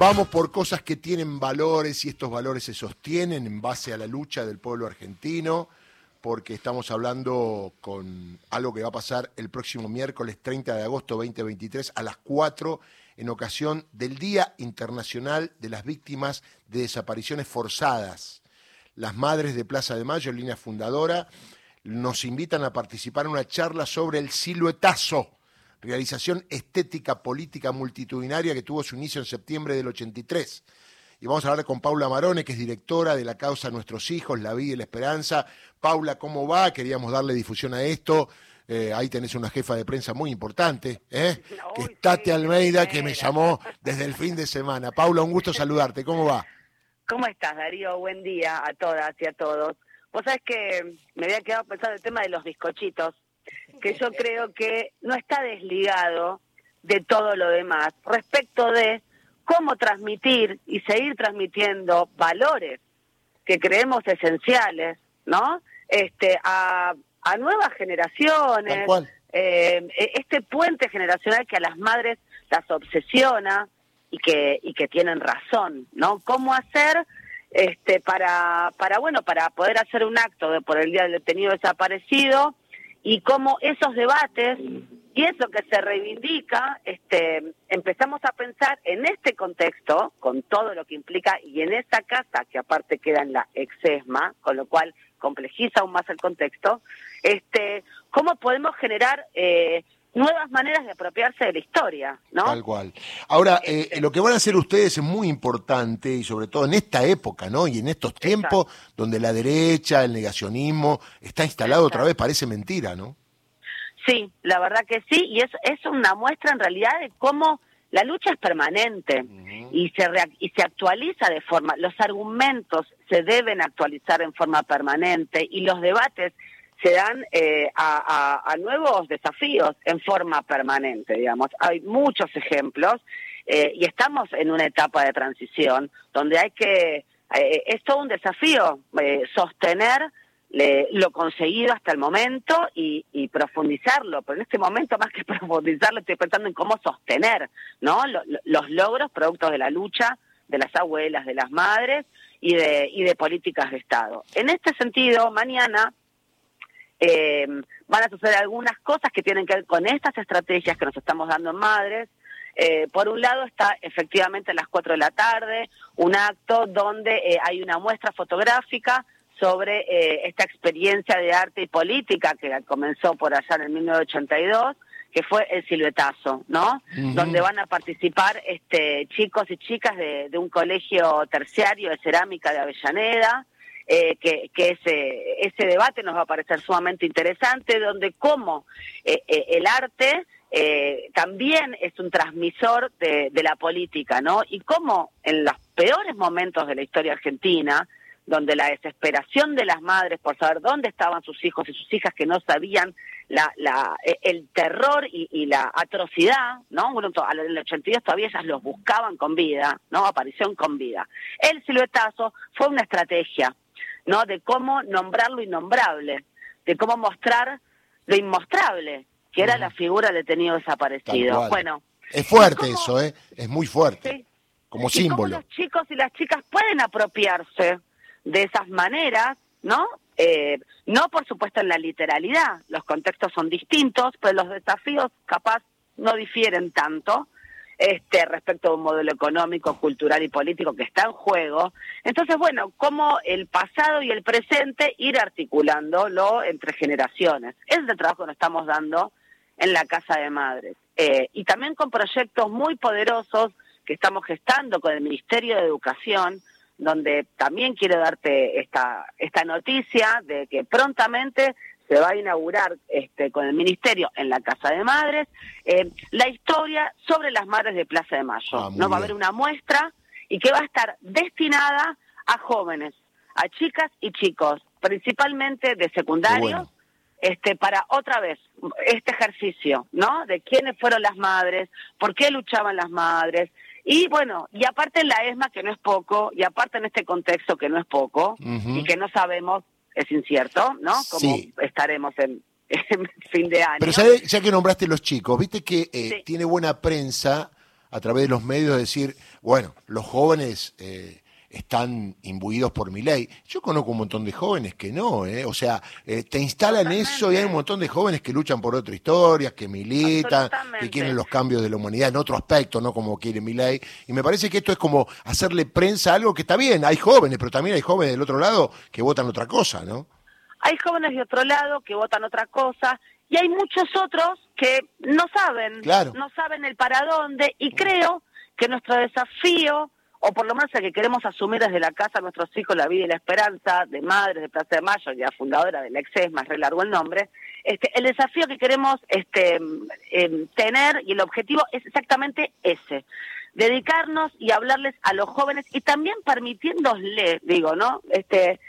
Vamos por cosas que tienen valores y estos valores se sostienen en base a la lucha del pueblo argentino, porque estamos hablando con algo que va a pasar el próximo miércoles 30 de agosto 2023 a las 4 en ocasión del Día Internacional de las Víctimas de Desapariciones Forzadas. Las Madres de Plaza de Mayo, línea fundadora, nos invitan a participar en una charla sobre el siluetazo realización estética política multitudinaria que tuvo su inicio en septiembre del 83. Y vamos a hablar con Paula Marone, que es directora de la causa Nuestros Hijos, La Vida y la Esperanza. Paula, ¿cómo va? Queríamos darle difusión a esto. Eh, ahí tenés una jefa de prensa muy importante, ¿eh? que es Tati Almeida, que me llamó desde el fin de semana. Paula, un gusto saludarte. ¿Cómo va? ¿Cómo estás, Darío? Buen día a todas y a todos. Vos sabés que me había quedado pensando el tema de los bizcochitos que yo creo que no está desligado de todo lo demás respecto de cómo transmitir y seguir transmitiendo valores que creemos esenciales, ¿no? Este a, a nuevas generaciones, eh, este puente generacional que a las madres las obsesiona y que y que tienen razón, ¿no? Cómo hacer este para para bueno para poder hacer un acto de por el día del detenido desaparecido y cómo esos debates y eso que se reivindica, este, empezamos a pensar en este contexto, con todo lo que implica, y en esta casa, que aparte queda en la exesma, con lo cual complejiza aún más el contexto, este, cómo podemos generar eh, nuevas maneras de apropiarse de la historia, ¿no? Tal cual. Ahora, eh, lo que van a hacer ustedes es muy importante y sobre todo en esta época, ¿no? Y en estos tiempos donde la derecha, el negacionismo está instalado otra vez, parece mentira, ¿no? Sí, la verdad que sí, y es, es una muestra en realidad de cómo la lucha es permanente y, se y se actualiza de forma, los argumentos se deben actualizar en forma permanente y los debates se dan eh, a, nuevos desafíos en forma permanente, digamos. Hay muchos ejemplos eh, y estamos en una etapa de transición donde hay que, eh, es todo un desafío sostener lo conseguido hasta el momento y, profundizarlo, pero en este momento más que profundizarlo estoy pensando en cómo sostener ¿no? los logros productos de la lucha de las abuelas, de las madres y de, y de políticas de Estado. En este sentido, mañana eh, van a suceder algunas cosas que tienen que ver con estas estrategias que nos estamos dando en Madres. Eh, por un lado está efectivamente a las 4 de la tarde un acto donde eh, hay una muestra fotográfica sobre eh, esta experiencia de arte y política que comenzó por allá en el 1982 que fue el siluetazo, ¿no? Donde van a participar este, chicos y chicas de, de un colegio terciario de cerámica de Avellaneda, eh, que, ese, debate nos va a parecer sumamente interesante, donde como eh, eh, el arte también es un transmisor de, la política, ¿no? Y cómo en los peores momentos de la historia argentina, donde la desesperación de las madres por saber dónde estaban sus hijos y sus hijas que no sabían la, la, el terror y, la atrocidad, ¿no? Bueno, en el 82 todavía ellas los buscaban con vida, ¿no? Aparición con vida. El siluetazo fue una estrategia ¿no? De cómo nombrar lo innombrable, de cómo mostrar lo inmostrable, que era la figura detenido desaparecido. Bueno. Es fuerte eso, ¿eh? Es muy fuerte. Como símbolo. los chicos y las chicas pueden apropiarse de esas maneras, ¿no? Eh, no, por supuesto, en la literalidad. Los contextos son distintos, pero los desafíos capaz no difieren tanto este, respecto a un modelo económico, cultural y político que está en juego. Entonces, bueno, cómo el pasado y el presente ir articulándolo entre generaciones. Ese es el trabajo que nos estamos dando en la Casa de Madres. Eh, y también con proyectos muy poderosos que estamos gestando con el Ministerio de Educación, donde también quiero darte esta, esta noticia de que prontamente se va a inaugurar este, con el Ministerio en la Casa de Madres eh, la historia sobre las madres de Plaza de Mayo. Ah, no va a haber una muestra y que va a estar destinada a jóvenes, a chicas y chicos, principalmente de secundarios, este, para otra vez este ejercicio, ¿no? De quiénes fueron las madres, por qué luchaban las madres, y bueno, y aparte en la ESMA, que no es poco, y aparte en este contexto, que no es poco, y que no sabemos es incierto, ¿no? Como estaremos en, fin de año. Pero ya, que nombraste los chicos, viste que eh, tiene buena prensa a través de los medios decir, bueno, los jóvenes eh, están imbuidos por mi ley. Yo conozco un montón de jóvenes que no, ¿eh? o sea, eh, te instalan eso y hay un montón de jóvenes que luchan por otra historia, que militan, que quieren los cambios de la humanidad en otro aspecto, no como quiere mi ley. Y me parece que esto es como hacerle prensa a algo que está bien, hay jóvenes, pero también hay jóvenes del otro lado que votan otra cosa, ¿no? Hay jóvenes de otro lado que votan otra cosa y hay muchos otros que no saben, no saben el para dónde y creo que nuestro desafío o por lo menos el que queremos asumir desde la casa a nuestros hijos la vida y la esperanza, de madres de Plaza de Mayo, ya fundadora del EXES, más re largo el nombre, este, el desafío que queremos este, em, tener y el objetivo es exactamente ese, dedicarnos y hablarles a los jóvenes y también permitiéndosles, digo, ¿no? Este,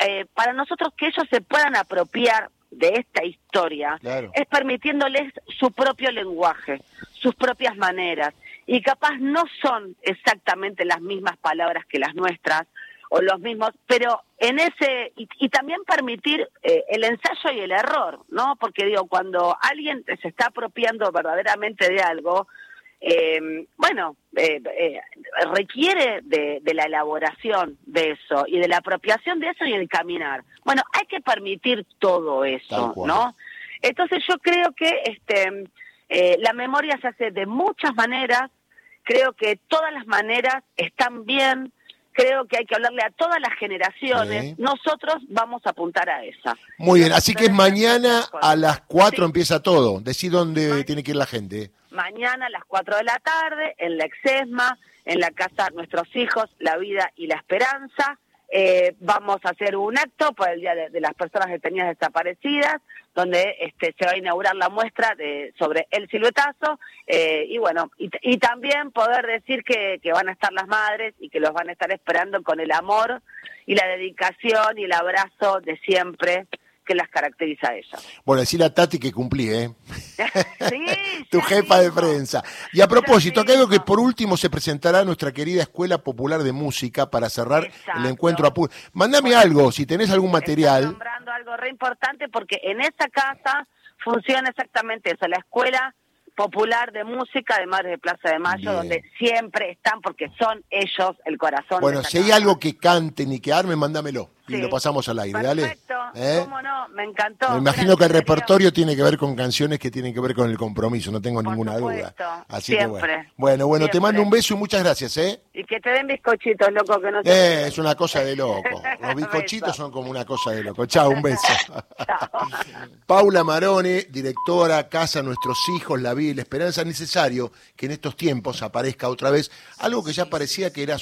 eh, para nosotros que ellos se puedan apropiar de esta historia es permitiéndoles su propio lenguaje, sus propias maneras y capaz no son exactamente las mismas palabras que las nuestras o los mismos, pero en ese y, también permitir eh, el ensayo y el error, ¿no? Porque digo, cuando alguien se está apropiando verdaderamente de algo, eh, bueno, eh, eh, requiere de, de, la elaboración de eso y de la apropiación de eso y el caminar. Bueno, hay que permitir todo eso, ¿no? Entonces yo creo que este eh, la memoria se hace de muchas maneras, creo que todas las maneras están bien, creo que hay que hablarle a todas las generaciones, nosotros vamos a apuntar a esa. Muy bien, así que mañana a las 4 empieza todo, decí dónde tiene que ir la gente. Mañana a las 4 de la tarde en la Exesma, en la Casa Nuestros Hijos, La Vida y la Esperanza. Eh, vamos a hacer un acto por el Día de, las Personas Detenidas Desaparecidas, donde este, se va a inaugurar la muestra de, sobre el siluetazo, eh, y bueno, y, también poder decir que, que van a estar las madres y que los van a estar esperando con el amor y la dedicación y el abrazo de siempre que las caracteriza a ella. Bueno, decirle a Tati que cumplí, ¿eh? sí, tu jefa de prensa. Y a propósito, acá veo que por último se presentará nuestra querida Escuela Popular de Música para cerrar el encuentro a Mándame algo, si tenés algún material. nombrando algo re importante porque en esa casa funciona exactamente eso, la escuela popular de música de Madres de Plaza de Mayo, donde siempre están porque son ellos el corazón. Bueno, si hay algo que canten y que armen, mándamelo y lo pasamos al aire, Perfecto. ¿Eh? ¿Cómo no? Me encantó. Me imagino que el repertorio tiene que ver con canciones que tienen que ver con el compromiso, no tengo ninguna duda. Así Siempre. que bueno. Bueno, bueno, te mando un beso y muchas gracias, ¿eh? Y que te den bizcochitos, loco, que no eh, Es una cosa de loco. Los bizcochitos son como una cosa de loco. Chao, un beso. Paula Marone, directora Casa Nuestros Hijos, La Vida y la Esperanza. Es necesario que en estos tiempos aparezca otra vez algo que ya parecía que era